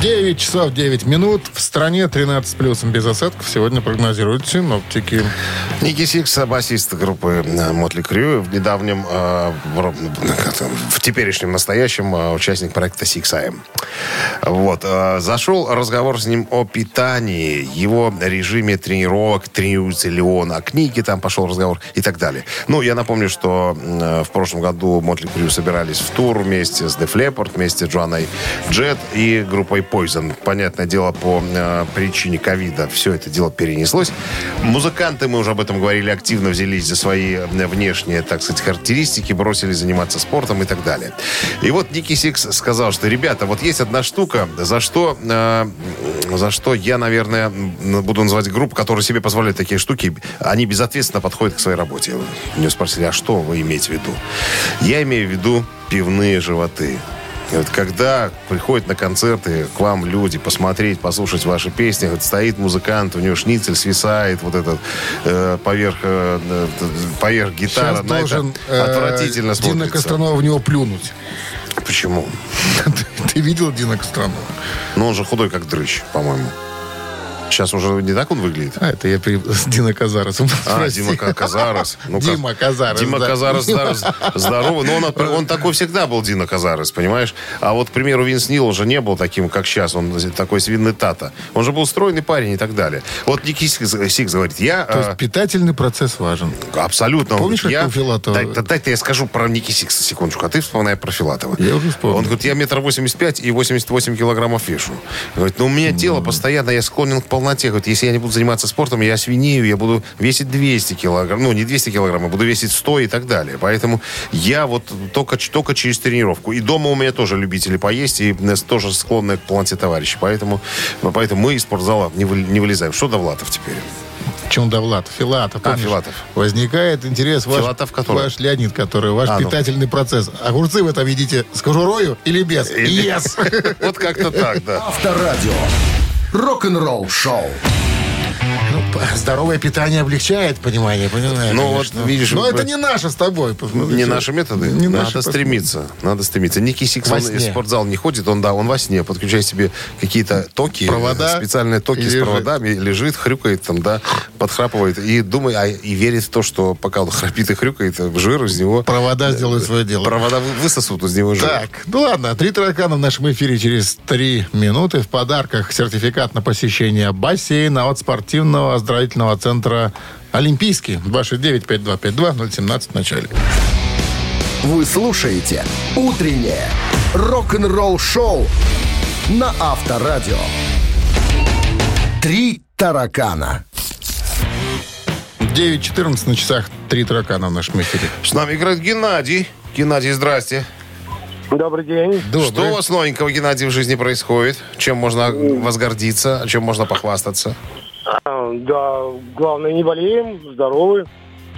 9 часов 9 минут. В стране 13 плюсом без осадков. Сегодня прогнозируют синоптики. Ники Сикс, басист группы Mötley Crüe, в недавнем, э, в, теперешнем настоящем э, участник проекта Sixx:A.M. Вот. э, зашел разговор с ним о питании, его режиме тренировок, тренируется ли он, о книге там пошел разговор и так далее. Ну, я напомню, что э, в прошлом году Mötley Crüe собирались в тур вместе с Leppard, вместе с Джоанной Джет и группой Poison. Понятное дело, по э, причине ковида все это дело перенеслось. Музыканты, мы уже об этом говорили, активно взялись за свои э, внешние, так сказать, характеристики, бросились заниматься спортом и так далее. И вот Ники Сикс сказал, что, ребята, вот есть одна штука, за что, э, за что я, наверное, буду называть группу, которая себе позволяет такие штуки, они безответственно подходят к своей работе. Меня спросили, а что вы имеете в виду? Я имею в виду пивные животы. И вот когда приходят на концерты к вам люди посмотреть, послушать ваши песни, вот стоит музыкант, у него шницель свисает, вот этот э, поверх, э, э, поверх гитары, Сейчас на это должен э, отвратительно Дина смотрится. Костронова в него плюнуть. Почему? (laughs) Ты видел Дина Костронова? Ну, он же худой, как дрыщ, по-моему. Сейчас уже не так он выглядит. А, это я при... с (laughs) Дина Казаросом. А, Прости. Дино Ка- Казарес. Ну, Дино Казарес. Дино да. Казарес здоров- здоровый. Но он, он такой всегда был, Дино Казарес, понимаешь? А вот, к примеру, Винс Нил уже не был таким, как сейчас. Он такой свинный тата. Он же был стройный парень и так далее. Вот Ники Сикс говорит, я... То есть э, питательный процесс важен. Абсолютно. Помнишь, как у Филатова? Дай, да, дай-то я скажу про Ники Сикса секундочку, а ты вспоминай про Филатова. Я уже вспомнил. Он говорит, я метр восемьдесят пять и 88 килограммов вешу. Говорит, ну у меня тело постоянно, я склонен к полноте. Говорит, если я не буду заниматься спортом, я свинею, я буду весить 200 килограмм. Ну, не 200 килограмм, я буду весить 100 и так далее. Поэтому я вот только, только через тренировку. И дома у меня тоже любители поесть, и э, тоже склонны к полноте товарищи. Поэтому, поэтому мы из спортзала не, вы- не вылезаем. Что Довлатов теперь? Чем Довлатов? Филатов. А, помнишь? Филатов. Возникает интерес ваш, Филатов который? ваш Леонид, который ваш А, ну. питательный процесс. Огурцы вы там едите с кожурою или без? Или- Yes. (laughs) Вот как-то так, да. Авторадио. Рок-н-ролл шоу. П- здоровое питание облегчает понимание, понимаешь? Ну, вот видишь, Но это не наше с тобой. Не наши методы. Не надо стремиться. Надо стремиться. Ники Сикс, он в спортзал не ходит, он, да, он во сне подключает себе какие-то токи, Провода специальные токи с проводами, лежит, хрюкает там, да, подхрапывает и думает, а, и верит в то, что пока он храпит и хрюкает, жир из него... Провода сделают свое дело. Провода вы- высосут из него жир. Так, ну ладно, три таракана в нашем эфире через три минуты. В подарках сертификат на посещение бассейна от спортивного оздоровительного центра «Олимпийский». 269-5252-017 в начале. Вы слушаете «Утреннее рок-н-ролл-шоу» на Авторадио. Три таракана. 9.14 на часах три таракана в нашем эфире. С нами играет Геннадий. Геннадий, здрасте. Добрый день. Что у вас новенького, Геннадий, в жизни происходит? Чем можно возгордиться? Чем можно похвастаться? А, да, главное, не болеем, здоровы.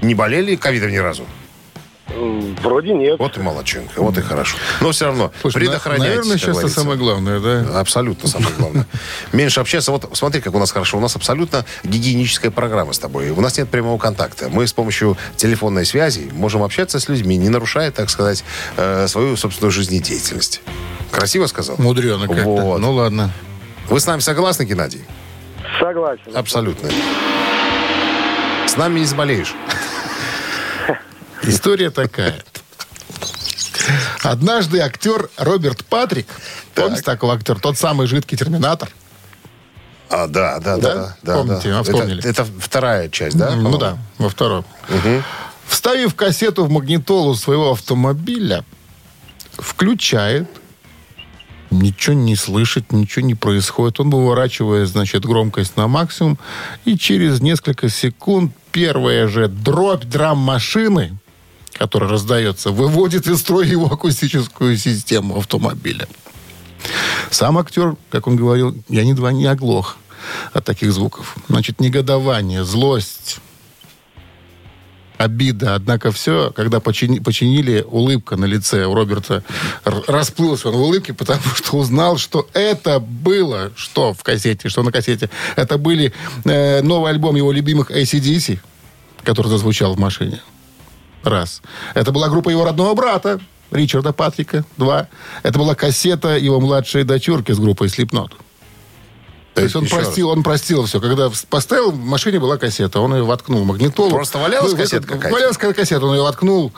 Не болели ковидом ни разу? Вроде нет. Вот и молодчинка, вот и хорошо. Но все равно, Слушай, предохраняйтесь, наверное, сейчас это самое главное, да? Абсолютно самое главное. (laughs) Меньше общаться. Вот смотри, как у нас хорошо. У нас абсолютно гигиеническая программа с тобой. У нас нет прямого контакта. Мы с помощью телефонной связи можем общаться с людьми, не нарушая, так сказать, э, свою собственную жизнедеятельность. Красиво сказал? Мудрено как-то. Вот. Ну ладно. Вы с нами согласны, Геннадий? Согласен. Абсолютно. С нами не заболеешь. История такая. Однажды актер Роберт Патрик, помните такого актера, тот самый жидкий терминатор, А, да, да, Да? да. да, Помните, да. а, вспомнили. Это, это вторая часть, да? ну да, во втором, вставив кассету в магнитолу своего автомобиля, включает ничего не слышит, ничего не происходит. Он выворачивает, значит, громкость на максимум, и через несколько секунд первая же дробь драм-машины, которая раздается, выводит из строя его акустическую систему автомобиля. Сам актер, как он говорил, я не два не оглох от таких звуков. Значит, негодование, злость, обида. Однако все, когда почини- починили, улыбка на лице у Роберта расплылась он в улыбке, потому что узнал, что это было, что в кассете, что на кассете. Это были э, новый альбом его любимых ACDC, который зазвучал в машине. Раз. Это была группа его родного брата, Ричарда Патрика. Два. Это была кассета его младшей дочурки с группой Slipknot. То есть он еще простил, он простил все. Когда поставил, в машине была кассета, он ее воткнул в магнитолу. Просто валялась Ну, кассета какая-то? Валялась кассета, он ее воткнул.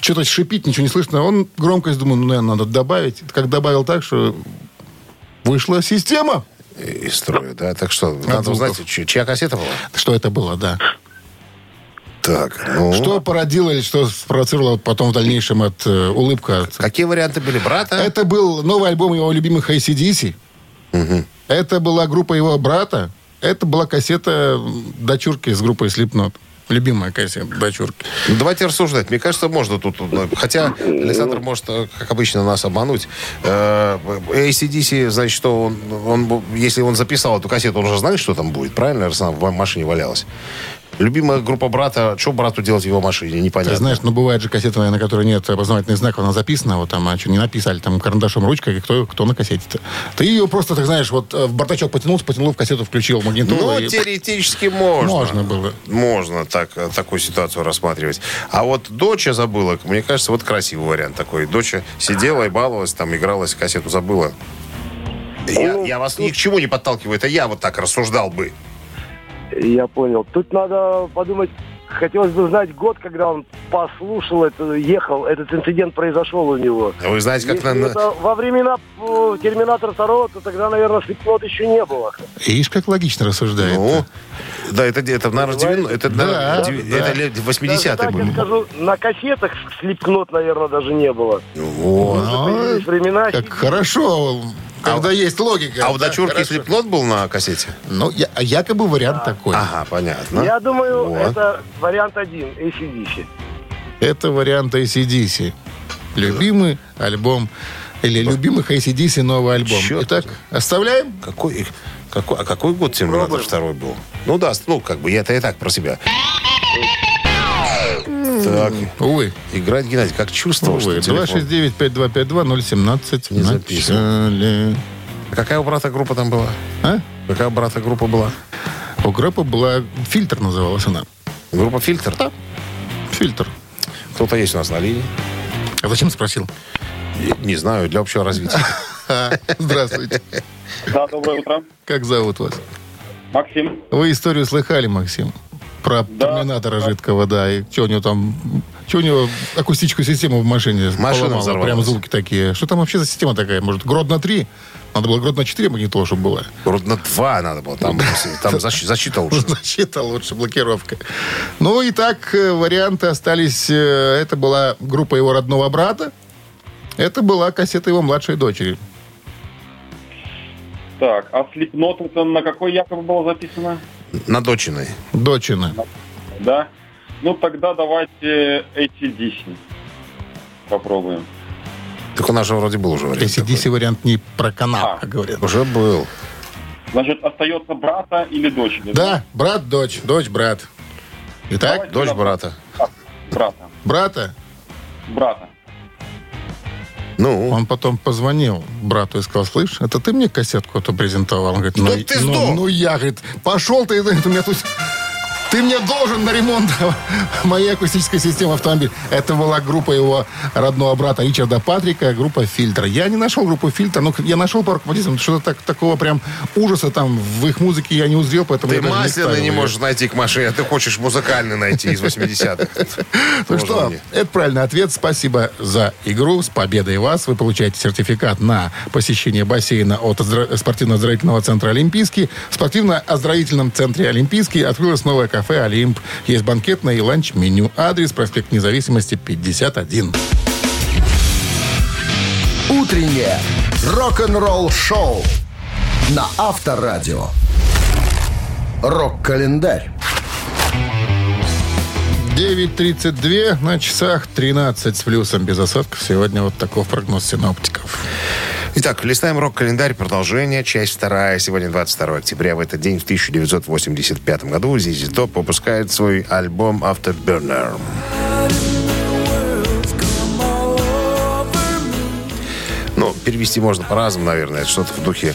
Что-то шипит, ничего не слышно. Он громкость, думаю, ну, наверное, надо добавить. Как добавил так, что вышла система. Из строя, да? Так что, надо звуков. узнать, чья, кассета была? Что это было, да. Так, ну... Что породило или что спровоцировало потом в дальнейшем от э, улыбка? от- Какие варианты были? Брата? Это был новый альбом его любимых ACDC. Это была группа его брата. Это была кассета дочурки с группой Slipknot. Любимая кассета дочурки. Ну, давайте рассуждать. Мне кажется, можно тут... ну, Хотя Александр может, э, как обычно, нас обмануть. Э, ACDC, значит, что он, он, если он записал эту кассету, он уже знает, что там будет, правильно? Раз она в машине валялась. Любимая группа брата, что брату делать в его машине, непонятно. Ты знаешь, ну бывает же кассета, на которой нет опознавательных знаков, она записана, вот там, а что не написали, там карандашом, ручкой, и кто, кто на кассете-то. Ты ее просто, так знаешь, вот э, в бардачок потянулся, потянул в кассету, включил магнитолу. Ну, и- теоретически можно. Можно было. Можно так, э, такую ситуацию рассматривать. А вот доча забыла, мне кажется, вот красивый вариант такой. Доча сидела и баловалась, там игралась, кассету забыла. Я, я вас ни к чему не подталкиваю, это я вот так рассуждал бы. Я понял. Тут надо подумать, хотелось бы знать год, когда он послушал это, ехал, этот инцидент произошел у него. А Вы знаете, как Если на... это во времена Терминатора 2, то тогда, наверное, Слепнот еще не было. Видишь, как логично рассуждает. Ну, да, это, это наверное, 90, это, Да, деви- да. это лет Даже 80-е так, я скажу, на кассетах Слепнот, наверное, даже не было. Вот. Ну, времена. Как хорошо, когда есть логика. А у Да, дочурки хорошо. слепнот был на кассете? Ну, я- а якобы вариант такой. Ага, понятно. Я думаю, Вот. это вариант один, ACDC. Это вариант ACDC. Любимый альбом. Или любимых ACDC новый альбом. Чёрт Итак, оставляем? Какой, какой, а какой год Терминатор второй был? Ну да, ну как бы я-то и так про себя. Так, Увы. играть Геннадий, как чувствовал, Увы. что телефон. 269-5252-017. Не записывал. А Какая у брата группа там была? А? Какая у брата группа была? У группы была «Фильтр» называлась она. Группа «Фильтр»? Да. «Фильтр». Кто-то есть у нас на линии? А зачем спросил? Не знаю, для общего развития. (laughs) Здравствуйте. Да, доброе утро. Как зовут вас? Максим. Вы историю слыхали, Максим? Про терминатора жидкого, да. И что у него там... Что у него акустическую систему в машине Машина поломала? взорвалась. Прям звуки такие. Что там вообще за система такая? Может, Гродно 3? Надо было Гродно 4 магнитола, чтобы было. На два надо было. Там, (laughs) там защи- защита лучше. Защита лучше, блокировка. Ну и так э, варианты остались. э, Это была группа его родного брата. Это была кассета его младшей дочери. Так, а слепнот это на какой якобы было записано? На дочиной. Дочина. Да? Ну тогда давайте ACDC попробуем. Так у нас же вроде был уже вариант. ACDC вариант не про канал, А. как говорят. Уже был. Значит, остается брата или дочери? Да, брат, дочь, дочь, брат. Итак, Давайте Дочь брата. Брата. брата, Брата. Ну, он потом позвонил брату и сказал, слышь, это ты мне кассетку эту презентовал? Он говорит, ну, Да ты ну, сдох! ну я, говорит, пошел ты, говорит, (laughs) у меня тут... Ты мне должен на ремонт (laughs) моей акустической системы автомобиля. Это была группа его родного брата Ричарда Патрика, группа «Фильтр». Я не нашел группу «Фильтр», но я нашел по руководителям. Что-то так, такого прям ужаса там в их музыке я не узрел, поэтому ты не масляный не её. можешь найти к машине, а ты хочешь музыкальный найти из 80-х. (laughs) Ну что, это правильный ответ. Спасибо за игру. С победой вас. Вы получаете сертификат на посещение бассейна от спортивно-оздоровительного центра «Олимпийский». В спортивно-оздоровительном центре «Олимпийский» открылось новое кафе «Олимп». Есть банкетное и ланч-меню. Адрес проспект Независимости, 51. Утреннее рок-н-ролл-шоу на Авторадио. Рок-календарь. 9.32 на часах 13 с плюсом без осадков. Сегодня вот такой прогноз синоптиков. Итак, листаем рок-календарь. Продолжение. Часть вторая. Сегодня 22 октября. В этот день, в 1985 году, ZZ Top выпускает свой альбом Afterburner. Ну, перевести можно по-разному, наверное. Это что-то в духе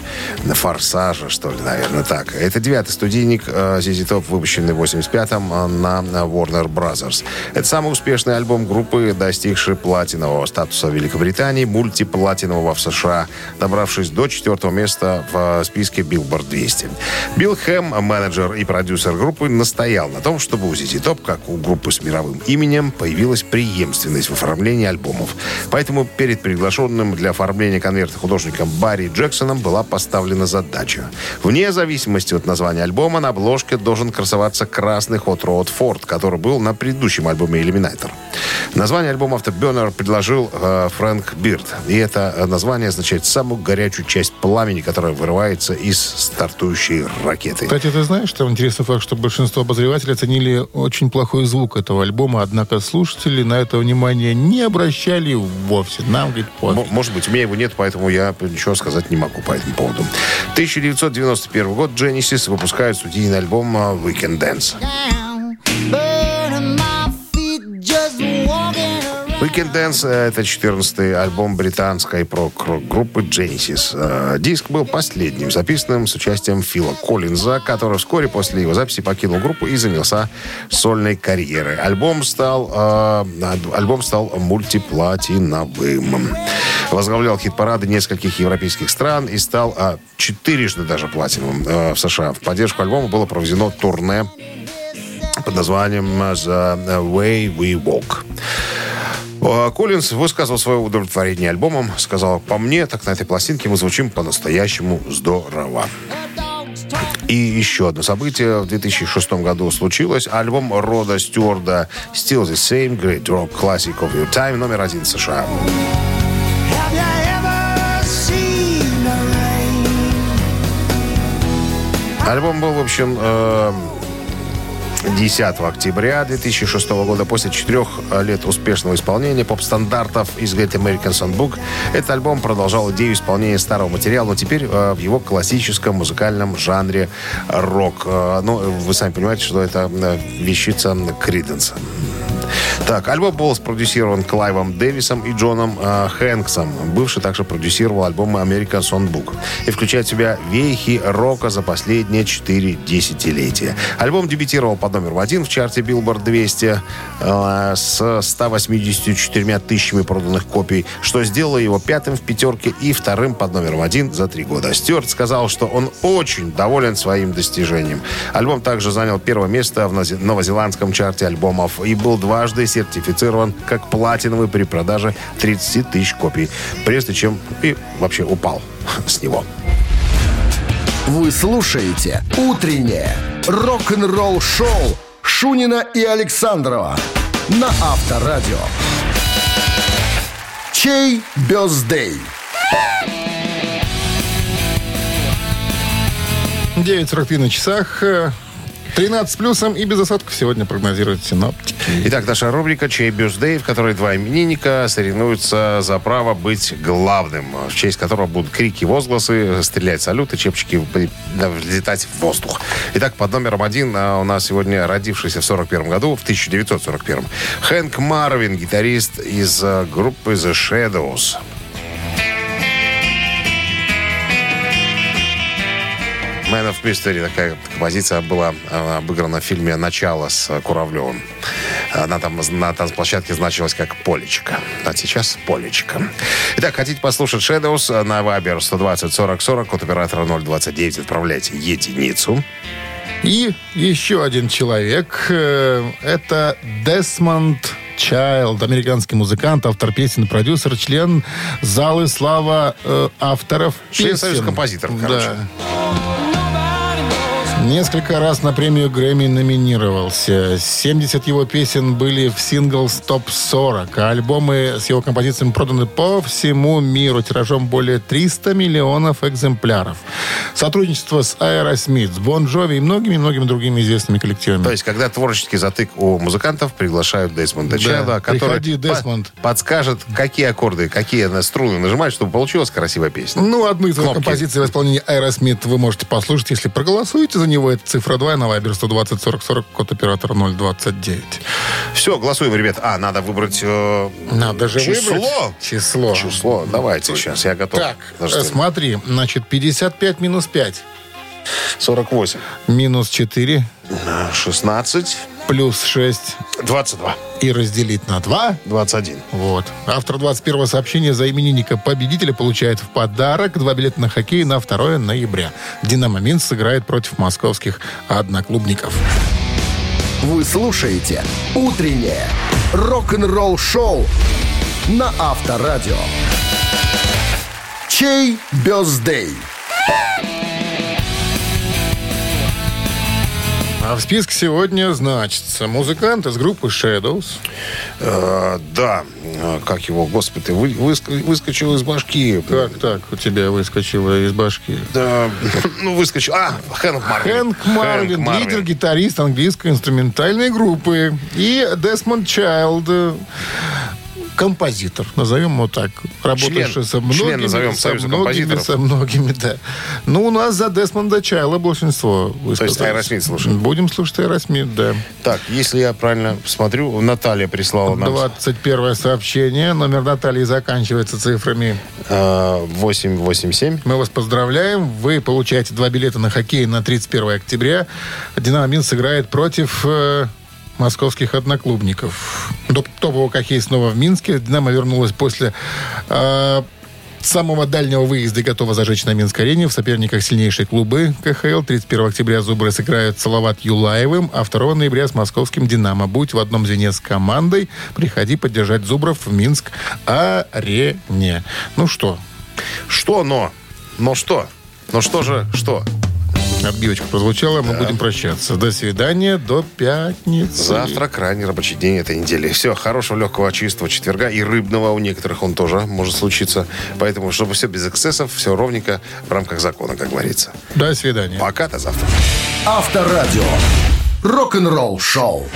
форсажа, что ли, наверное, так. Это девятый студийник э, ZZ Top, выпущенный в 85-м э, на на Warner Brothers. Это самый успешный альбом группы, достигший платинового статуса в Великобритании, мультиплатинового в США, добравшись до четвертого места в э, списке Billboard 200. Билл Хэм, менеджер и продюсер группы, настоял на том, чтобы у ZZ Top, как у группы с мировым именем, появилась преемственность в оформлении альбомов. Поэтому перед приглашенным для оформления конверта художником Барри Джексоном была поставлена задача. Вне зависимости от названия альбома на обложке должен красоваться красный Hot Rod Ford, который был на предыдущем альбоме Eliminator. Название альбома Afterburner предложил э, Фрэнк Бирд. И это э, название означает самую горячую часть пламени, которая вырывается из стартующей ракеты. Кстати, ты знаешь, что интересный факт, что большинство обозревателей оценили очень плохой звук этого альбома, однако слушатели на это внимание не обращали вовсе. Нам, говорит, пофиг. Может быть, у меня его нет, поэтому я ничего сказать не могу по этому поводу. 1991 год Genesis выпускает студийный альбом Weekend Dance. Weekend Dance это 14-й альбом британской прок-группы Genesis. Э, Диск был последним, записанным с участием Фила Коллинза, который вскоре после его записи покинул группу и занялся сольной карьерой. Альбом стал, э, альбом стал мультиплатиновым. Возглавлял хит-парады нескольких европейских стран и стал э, четырежды даже платиновым в США. В поддержку альбома было проведено турне под названием «The Way We Walk». А, Коллинз высказал свое удовлетворение альбомом. Сказал, по мне, так на этой пластинке мы звучим по-настоящему здорово. И еще одно событие в 2006 году случилось. Альбом Рода Стюарда «Still the Same Great Rock Classic of Your Time» номер один в США. Альбом был, в общем, э, 10 октября 2006 года, после четырех лет успешного исполнения поп-стандартов из Great American Songbook, этот альбом продолжал идею исполнения старого материала, но теперь э, в его классическом музыкальном жанре рок. Э, ну, вы сами понимаете, что это э, вещица Криденса. Так, альбом был спродюсирован Клайвом Дэвисом и Джоном э, Хэнксом. Бывший также продюсировал альбомы American Songbook. И включает в себя вехи рока за последние четыре десятилетия. Альбом дебютировал под номером один в чарте Billboard 200 э, с 184 тысячами проданных копий, что сделало его пятым в пятерке и вторым под номером один за три года. Стюарт сказал, что он очень доволен своим достижением. Альбом также занял первое место в новозе- новозеландском чарте альбомов и был дважды сертифицирован как платиновый при продаже 30 тысяч копий, прежде чем и вообще упал (laughs) с него. Вы слушаете «Утреннее рок-н-ролл-шоу» Шунина и Александрова на Авторадио. Чей бездей? 9.43 на часах. Э, 13 с плюсом и без осадков сегодня прогнозируют синоптики. Итак, наша рубрика «Чей бюстдей», в которой два именинника соревнуются за право быть главным, в честь которого будут крики, возгласы, стрелять салюты, чепчики взлетать в воздух. Итак, под номером один а, у нас сегодня родившийся в 41 году, в 1941 Хэнк Марвин, гитарист из а, группы The Shadows. Man of Mystery, такая композиция была обыграна в фильме «Начало» с Куравлевым. Она там на танцплощадке значилась как «Полечка». А сейчас «Полечка». Итак, хотите послушать Shadows на Viber 120 40 40 от оператора 029 отправляйте единицу. И еще один человек. э, Это Десмонд Чайлд, американский музыкант, автор песен, продюсер, член залы слава э, авторов Член. Союза композиторов, короче. Да. Несколько раз на премию Грэмми номинировался. 70 его песен были в синглс ТОП-40, а альбомы с его композициями проданы по всему миру тиражом более 300 миллионов экземпляров. Сотрудничество с Aerosmith, с Бон Джови и многими-многими другими известными коллективами. То есть, когда творческий затык у музыкантов, приглашают Десмонда Да, который приходи, по- Десмонд. подскажет, какие аккорды, какие струны нажимать, чтобы получилась красивая песня. Ну, одну из композиций в исполнении Aerosmith вы можете послушать, если проголосуете за него. Это цифра 2 на Viber 120 40 40, код оператора 029. Все, голосуем, ребят. А, надо выбрать э, Надо же число. выбрать. Число. Число. Давайте сейчас, я готов. Так, Подожди. смотри, значит, 55 минус 5, 48. минус 4, 16. Плюс 6 22. и разделить на 2. 21. Вот. Автор 21 сообщения за именинника победителя получает в подарок два билета на хоккей на 2 ноября. «Динамо Минск» сыграет против московских одноклубников. Вы слушаете «Утреннее рок-н-ролл-шоу» на Авторадио. Чей бездей? А в списке сегодня значится музыкант из группы Shadows. Э, да, Э, как его, господи, вы, выск- выскочил из башки. Как так у тебя выскочила из башки? Да, ну, выскочил. А, Хэнк Марвин. Хэнк Марвин, Марвин. лидер, гитарист английской инструментальной группы. И Десмонд Чайлд, композитор, назовем его так, работавший со член, многими, назовем со многими, со многими, да. Ну, у нас за Десмонда Чайлда большинство То есть. Aerosmith слушаем. Будем слушать Аэросмит, да. Так, если я правильно смотрю, Наталья прислала нам 21 сообщение. Номер Натальи заканчивается цифрами. э, 887. Мы вас поздравляем. Вы получаете два билета на хоккей на 31 октября. «Динамо Минск» сыграет против э, московских одноклубников. Топ- Топовый хоккей снова в Минске. «Динамо» вернулась после э, самого дальнего выезда готова зажечь на Минск-арене. В соперниках сильнейшие клубы КХЛ. 31 октября «Зубры» сыграют Салават Юлаевым, а 2 ноября с московским «Динамо». Будь в одном звене с командой. Приходи поддержать «Зубров» в Минск-арене. Ну что, Что но? Но что? Но что же, что? Отбивочка прозвучала, мы будем прощаться. До свидания, до пятницы. Завтра крайний рабочий день этой недели. Все, хорошего, легкого, чистого четверга и рыбного у некоторых он тоже может случиться. Поэтому, чтобы все без эксцессов, все ровненько в рамках закона, как говорится. До свидания. Пока, до завтра. Авторадио. Рок-н-ролл-шоу.